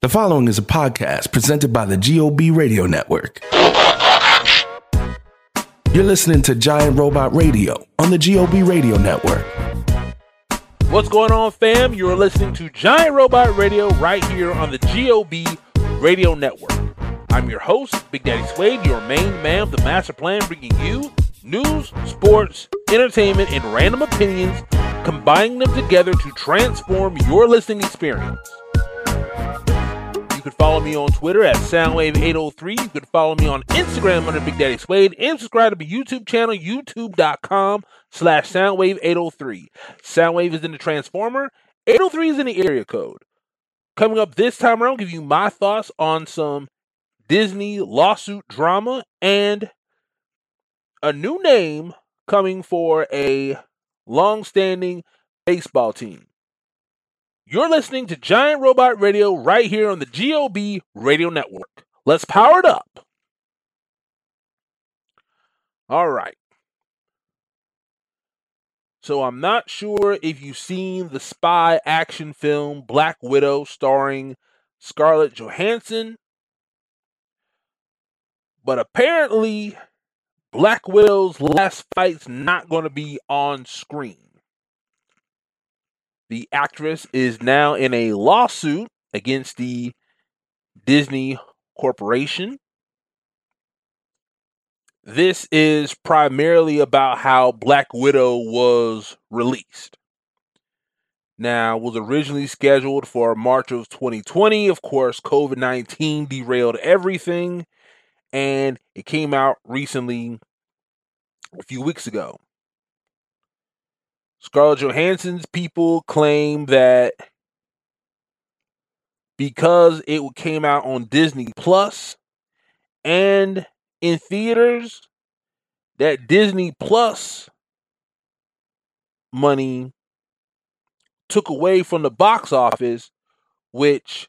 The following is a podcast presented by the GOB Radio Network. You're listening to Giant Robot Radio on the GOB Radio Network. What's going on, fam? You're listening to Giant Robot Radio right here on the GOB Radio Network. I'm your host, Big Daddy Suede, your main man of the master plan, bringing you news, sports, entertainment, and random opinions, combining them together to transform your listening experience. You can follow me on Twitter at Soundwave803. You can follow me on Instagram under Big Daddy Suede and subscribe to my YouTube channel, youtube.com slash Soundwave803. Soundwave is in the Transformer. 803 is in the area code. Coming up this time around, I'll give you my thoughts on some Disney lawsuit drama and a new name coming for a long-standing baseball team. You're listening to Giant Robot Radio right here on the GOB Radio Network. Let's power it up. All right. So I'm not sure if you've seen the spy action film Black Widow starring Scarlett Johansson, but apparently Black Widow's last fight's not going to be on screen. The actress is now in a lawsuit against the Disney Corporation. This is primarily about how Black Widow was released. Now, was originally scheduled for March of 2020. Of course, COVID 19 derailed everything, and it came out recently a few weeks ago. Scarlett Johansson's people claim that because it came out on Disney Plus and in theaters, that Disney Plus money took away from the box office, which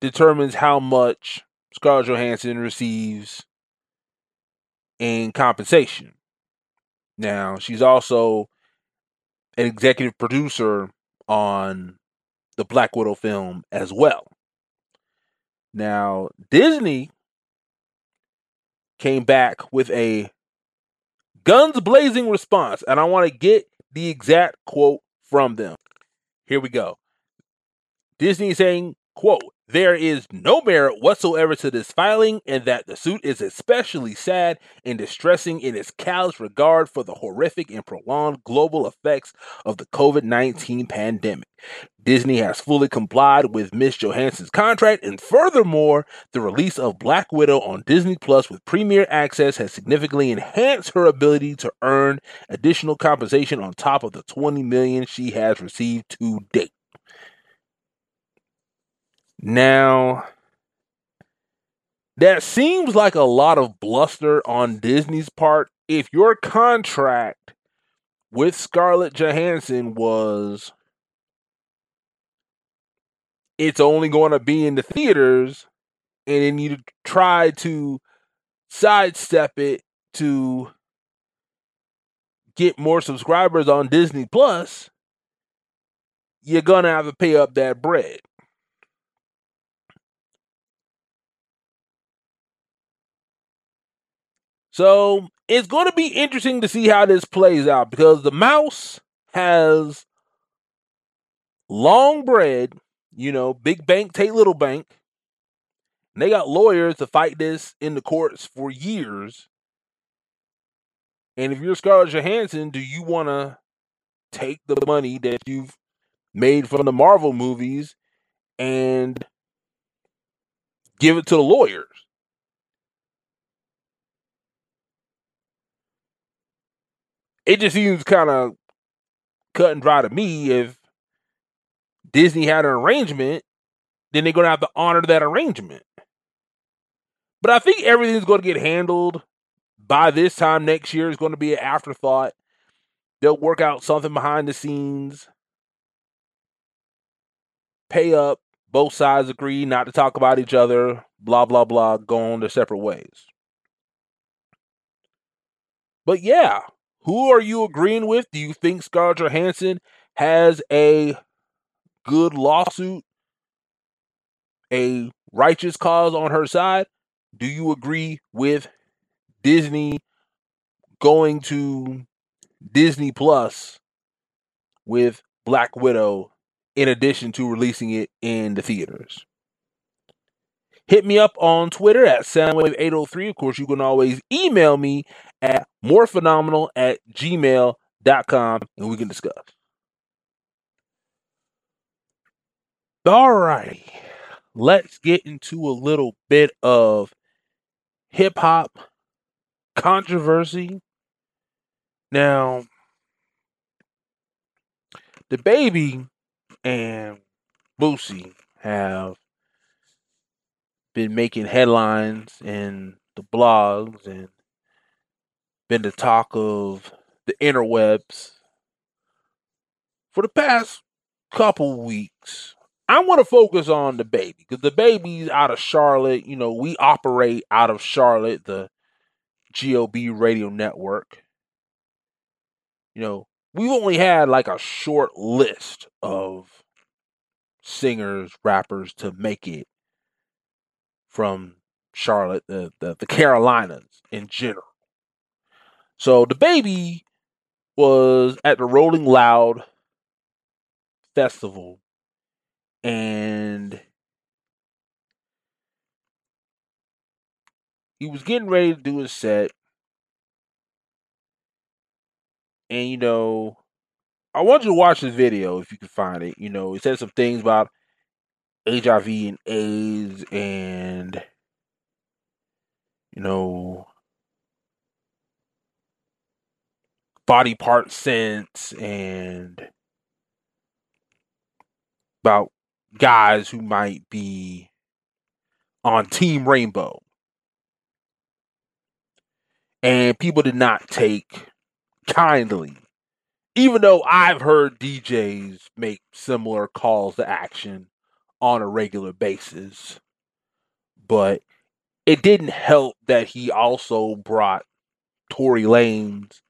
determines how much Scarlett Johansson receives in compensation. Now, she's also an executive producer on the Black Widow film as well. Now, Disney came back with a guns blazing response, and I want to get the exact quote from them. Here we go. Disney saying, quote, there is no merit whatsoever to this filing, and that the suit is especially sad and distressing in its callous regard for the horrific and prolonged global effects of the COVID 19 pandemic. Disney has fully complied with Ms. Johansson's contract, and furthermore, the release of Black Widow on Disney Plus with Premier Access has significantly enhanced her ability to earn additional compensation on top of the 20 million she has received to date. Now, that seems like a lot of bluster on Disney's part. If your contract with Scarlett Johansson was it's only going to be in the theaters, and then you try to sidestep it to get more subscribers on Disney Plus, you're gonna have to pay up that bread. So it's going to be interesting to see how this plays out because the mouse has long bread, you know, big bank take little bank. And they got lawyers to fight this in the courts for years. And if you're Scarlett Johansson, do you want to take the money that you've made from the Marvel movies and give it to the lawyers? It just seems kind of cut and dry to me. If Disney had an arrangement, then they're going to have to honor that arrangement. But I think everything's going to get handled by this time next year. Is going to be an afterthought. They'll work out something behind the scenes, pay up. Both sides agree not to talk about each other. Blah blah blah. Go on their separate ways. But yeah, who are you agreeing with? Do you think Scarlett Johansson has a good lawsuit, a righteous cause on her side? Do you agree with Disney going to Disney Plus with Black Widow in addition to releasing it in the theaters? Hit me up on Twitter at Soundwave803. Of course, you can always email me at morephenomenal at gmail.com and we can discuss. All righty. Let's get into a little bit of hip hop controversy. Now, DaBaby and Boosie have been making headlines in the blogs and been the talk of the interwebs for the past couple weeks. I want to focus on DaBaby because DaBaby's out of Charlotte. You know, we operate out of Charlotte, the GOB radio network. You know, we've only had like a short list of singers, rappers to make it from Charlotte, the, the, the Carolinas in general. So DaBaby was at the Rolling Loud Festival and he was getting ready to do his set. And you know, I want you to watch this video if you can find it. You know, he said some things about HIV and AIDS and you know body part sense and about guys who might be on Team Rainbow. And people did not take kindly. Even though I've heard DJs make similar calls to action on a regular basis. But it didn't help that he also brought Tory Lanez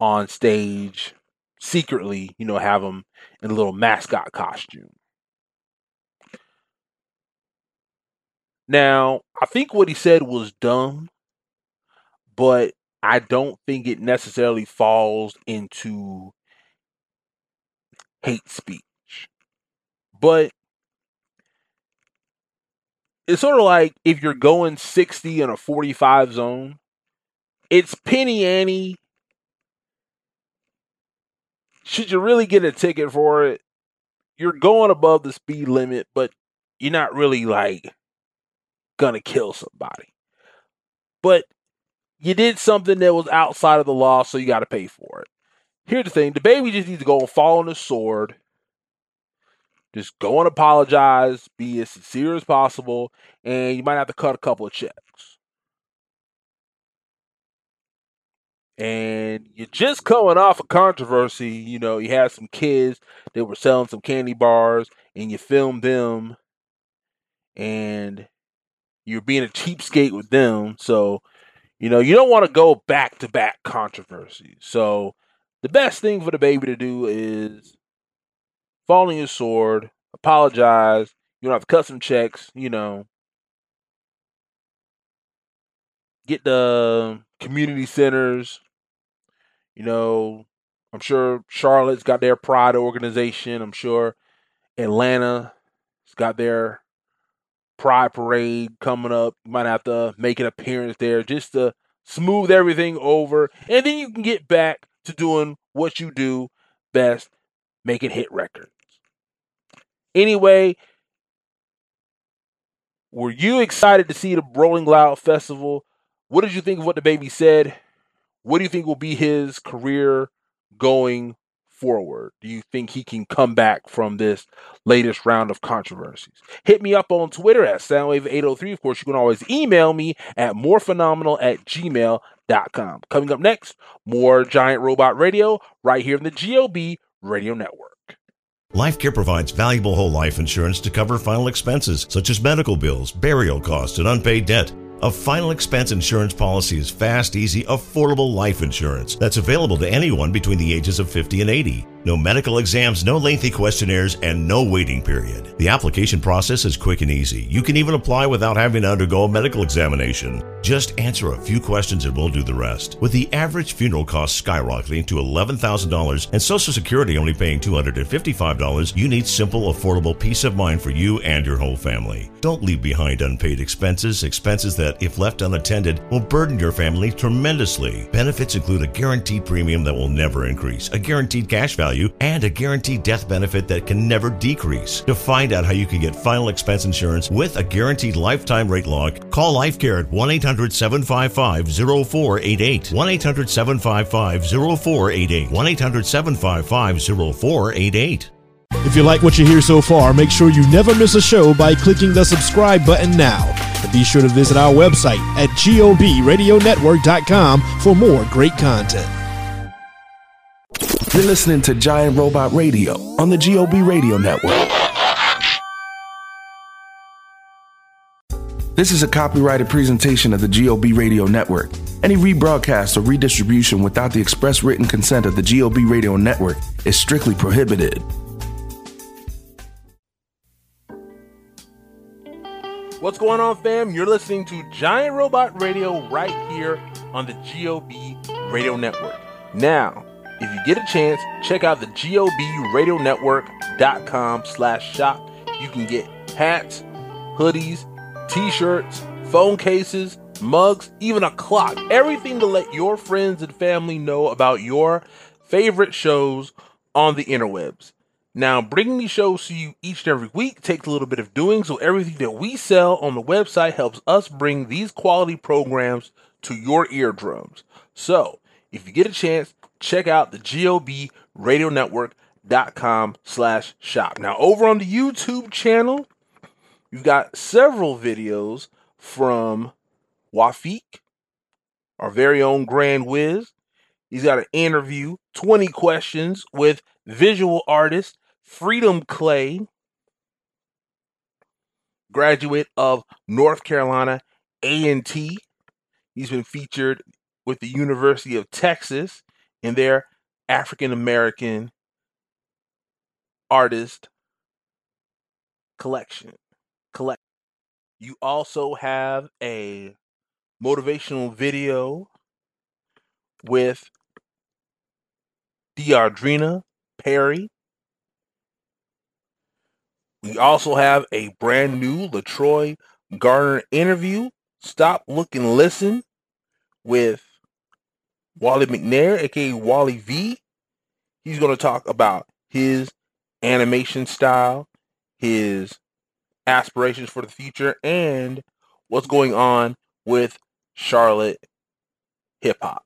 on stage secretly, you know, have him in a little mascot costume. Now, I think what he said was dumb, but I don't think it necessarily falls into hate speech. But it's sort of like if you're going 60 in a 45 zone, it's penny ante. Should you really get a ticket for it? You're going above the speed limit, but you're not really like gonna kill somebody. But you did something that was outside of the law, so you got to pay for it. Here's the thing: DaBaby just needs to go and fall on the sword. Just go and apologize, be as sincere as possible, and you might have to cut a couple of checks. And you're just coming off a controversy. You know, you had some kids that were selling some candy bars, and you filmed them and you're being a cheapskate with them. So, you know, you don't want to go back to back controversies. So, the best thing for DaBaby to do is fall on your sword, apologize. You don't have to cut some checks, you know. Get the community centers. You know, I'm sure Charlotte's got their pride organization. I'm sure Atlanta's got their pride parade coming up. You might have to make an appearance there just to smooth everything over. And then you can get back to doing what you do best, making hit records. Anyway, were you excited to see the Rolling Loud Festival? What did you think of what DaBaby said? What do you think will be his career going forward? Do you think he can come back from this latest round of controversies? Hit me up on Twitter at Soundwave803. Of course, you can always email me at morephenomenal at gmail.com. Coming up next, more Giant Robot Radio right here in the GOB Radio Network. LifeCare provides valuable whole life insurance to cover final expenses such as medical bills, burial costs, and unpaid debt. A final expense insurance policy is fast, easy, affordable life insurance that's available to anyone between the ages of 50 and 80. No medical exams, no lengthy questionnaires, and no waiting period. The application process is quick and easy. You can even apply without having to undergo a medical examination. Just answer a few questions and we'll do the rest. With the average funeral cost skyrocketing to $11,000 and Social Security only paying $255, you need simple, affordable peace of mind for you and your whole family. Don't leave behind unpaid expenses, expenses that, if left unattended, will burden your family tremendously. Benefits include a guaranteed premium that will never increase, a guaranteed cash value, and a guaranteed death benefit that can never decrease. To find out how you can get final expense insurance with a guaranteed lifetime rate lock, call LifeCare at 1 800 755 0488. 1 800 755 0488. 1 800 755 0488. If you like what you hear so far, make sure you never miss a show by clicking the subscribe button now. And be sure to visit our website at gobradionetwork.com for more great content. You're listening to Giant Robot Radio on the GOB Radio Network. This is a copyrighted presentation of the GOB Radio Network. Any rebroadcast or redistribution without the express written consent of the GOB Radio Network is strictly prohibited. What's going on, fam? You're listening to Giant Robot Radio right here on the GOB Radio Network. Now, if you get a chance, check out the gobradionetwork.com slash shop. You can get hats, hoodies, t-shirts, phone cases, mugs, even a clock. Everything to let your friends and family know about your favorite shows on the interwebs. Now, bringing these shows to you each and every week takes a little bit of doing, so everything that we sell on the website helps us bring these quality programs to your eardrums. So, if you get a chance, check out the GOB Radio Network.com slash shop. Now, over on the YouTube channel, you've got several videos from Wafik, our very own Grand Wiz. He's got an interview, 20 questions with visual artist Freedom Clay, graduate of North Carolina A&T. He's been featured with the University of Texas in their African American artist collection. Collect. You also have a motivational video with Deardrina Perry. We also have a brand new Latroy Garner interview. Stop, look, and listen with Wally McNair, aka Wally V. He's going to talk about his animation style, his aspirations for the future, and what's going on with Charlotte hip hop.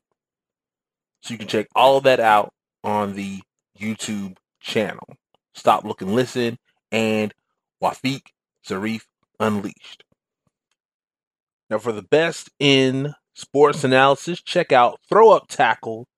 So you can check all of that out on the YouTube channel. Stop, look, and listen, and Wafik Zarif Unleashed. Now, for the best in sports analysis, check out Throw Up Tackle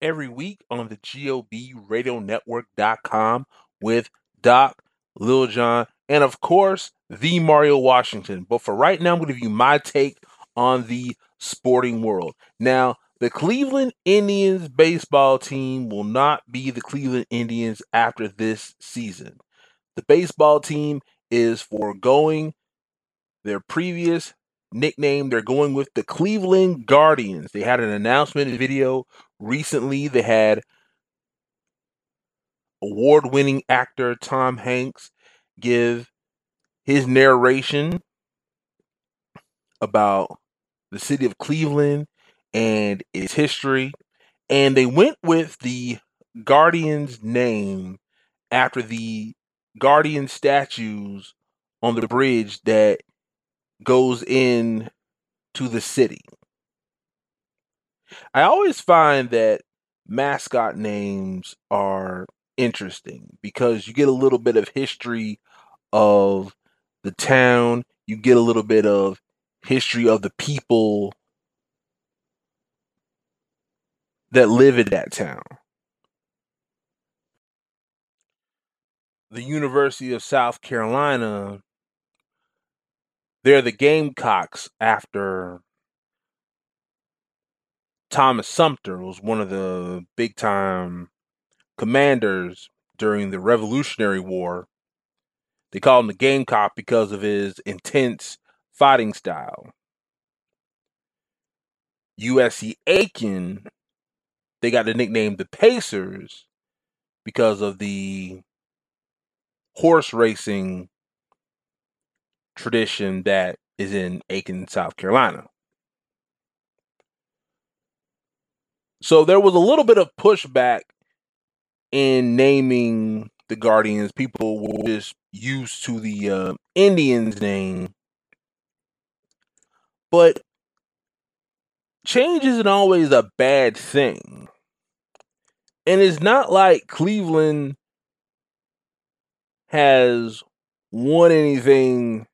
every week on the GOB Radio Network.com with Doc, Lil Jon, and of course, the Mario Washington. But for right now, I'm going to give you my take on the sporting world. Now, the Cleveland Indians baseball team will not be the Cleveland Indians after this season. The baseball team is foregoing their previous nickname. They're going with the Cleveland Guardians. They had an announcement video recently. They had award winning actor Tom Hanks give his narration about the city of Cleveland and its history. And they went with the Guardians name after the Guardian statues on the bridge that goes in to the city. I always find that mascot names are interesting because you get a little bit of history of the town, you get a little bit of history of the people that live in that town. The University of South Carolina, they're the Gamecocks after Thomas Sumter was one of the big time commanders during the Revolutionary War. They call him the Gamecock because of his intense fighting style. USC Aiken, they got the nickname the Pacers because of the horse racing tradition that is in Aiken, South Carolina. So there was a little bit of pushback in naming the Guardians. People were just used to the uh, Indians name. But change isn't always a bad thing. And it's not like Cleveland has won anything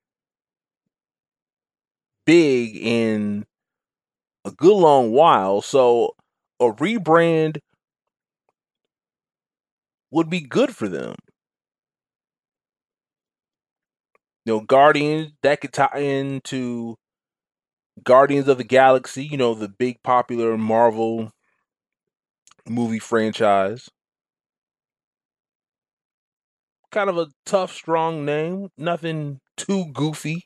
big in a good long while. So a rebrand would be good for them. You know, Guardians that could tie into Guardians of the Galaxy, you know, the big popular Marvel movie franchise. Kind of a tough, strong name. Nothing too goofy.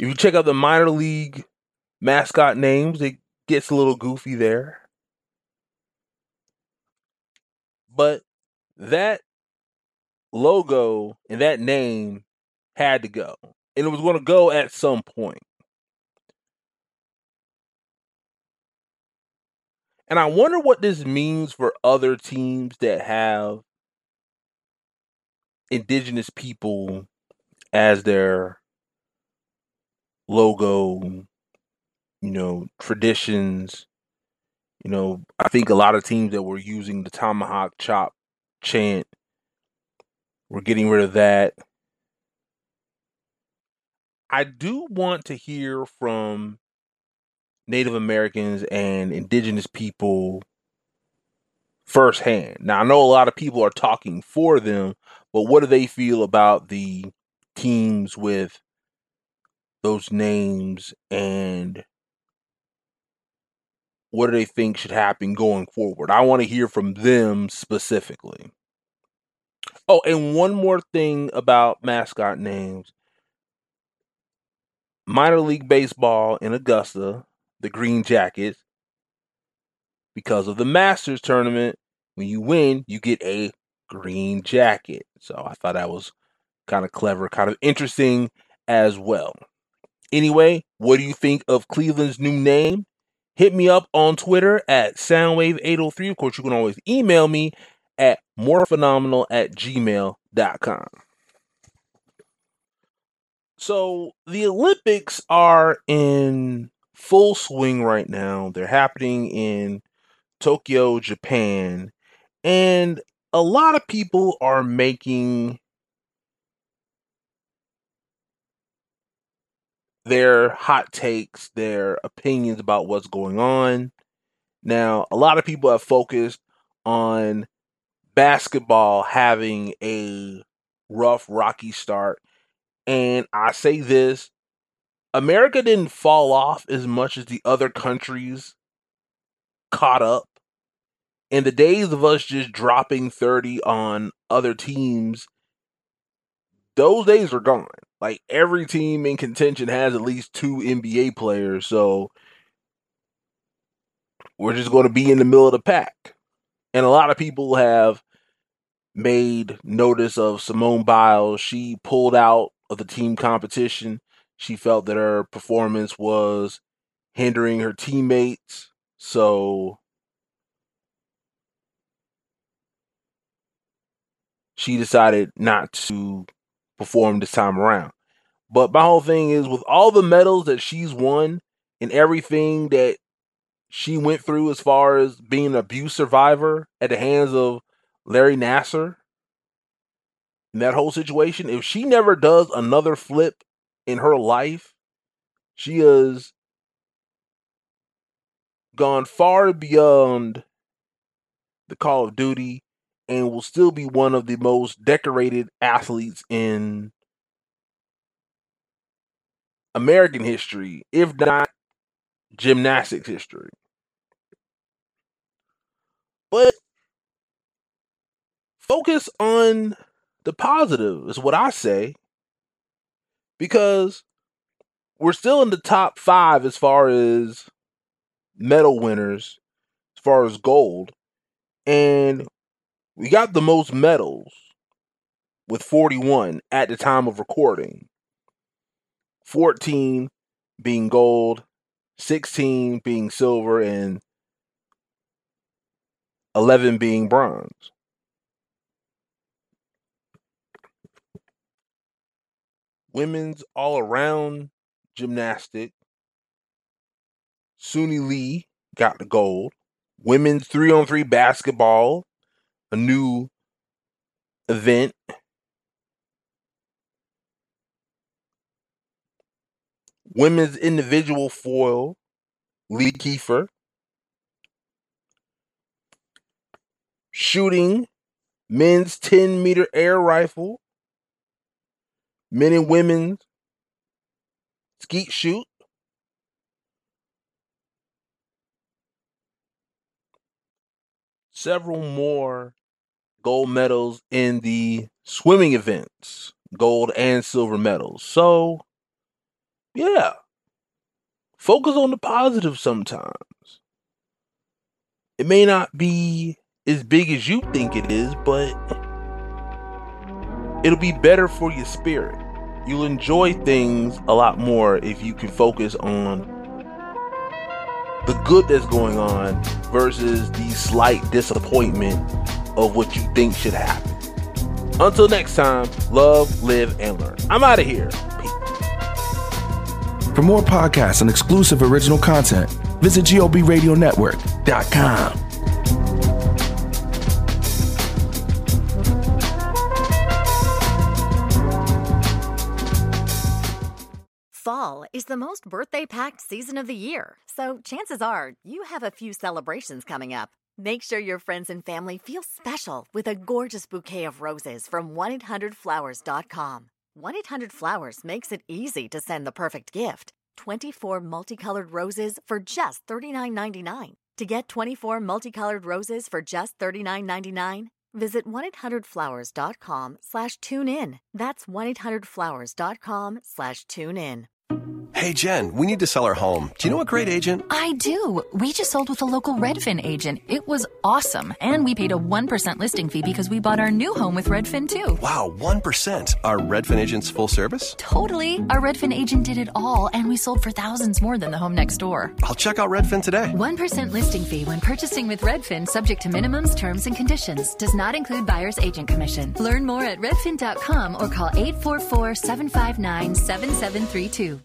If you check out the minor league mascot names, it gets a little goofy there. But that logo and that name had to go. And it was going to go at some point. And I wonder what this means for other teams that have indigenous people as their logo, you know, traditions. You know, I think a lot of teams that were using the tomahawk chop chant we're getting rid of that. I do want to hear from Native Americans and indigenous people firsthand. Now, I know a lot of people are talking for them, but what do they feel about the teams with those names and what do they think should happen going forward? I want to hear from them specifically. Oh, and one more thing about mascot names. Minor League Baseball in Augusta, the Green Jackets, because of the Masters tournament, when you win, you get a green jacket. So I thought that was kind of clever, kind of interesting as well. Anyway, what do you think of Cleveland's new name? Hit me up on Twitter at Soundwave803. Of course, you can always email me at morephenomenal at gmail.com. So the Olympics are in full swing right now. They're happening in Tokyo, Japan. And a lot of people are making their hot takes, their opinions about what's going on. Now, a lot of people have focused on basketball having a rough, rocky start. And I say this America didn't fall off as much as the other countries caught up. In the days of us just dropping 30 on other teams, those days are gone. Like every team in contention has at least two NBA players. So we're just going to be in the middle of the pack. And a lot of people have made notice of Simone Biles. She pulled out of the team competition. She felt that her performance was hindering her teammates. So she decided not to perform this time around. But my whole thing is with all the medals that she's won and everything that she went through as far as being an abuse survivor at the hands of Larry Nassar in that whole situation, if she never does another flip in her life, she has gone far beyond the Call of Duty and will still be one of the most decorated athletes in American history, if not gymnastics history. But focus on the positive is what I say. Because we're still in the top five as far as medal winners, as far as gold. And we got the most medals with 41 at the time of recording. 14 being gold, 16 being silver, and 11 being bronze. Women's all around gymnastic. Suni Lee got the gold. Women's three on three basketball, a new event. Women's individual foil, Lee Kiefer. Shooting, men's 10 meter air rifle, men and women's skeet shoot. Several more gold medals in the swimming events, gold and silver medals. So, yeah, focus on the positive sometimes. It may not be as big as you think it is, but it'll be better for your spirit. You'll enjoy things a lot more if you can focus on the good that's going on versus the slight disappointment of what you think should happen. Until next time, love, live, and learn. I'm out of here. For more podcasts and exclusive original content, visit GOBRadioNetwork.com. Fall is the most birthday packed season of the year, so chances are you have a few celebrations coming up. Make sure your friends and family feel special with a gorgeous bouquet of roses from 1-800-Flowers.com. 1-800-Flowers makes it easy to send the perfect gift. 24 multicolored roses for just $39.99. To get 24 multicolored roses for just $39.99, visit 1-800-Flowers.com slash tune in. That's 1-800-Flowers.com slash tune in. Hey, Jen, we need to sell our home. Do you know a great agent? I do. We just sold with a local Redfin agent. It was awesome. And we paid a 1% listing fee because we bought our new home with Redfin too. Wow, 1%. Are Redfin agents full service? Totally. Our Redfin agent did it all, and we sold for thousands more than the home next door. I'll check out Redfin today. 1% listing fee when purchasing with Redfin, subject to minimums, terms, and conditions. Does not include buyer's agent commission. Learn more at redfin.com or call 844 759 7732.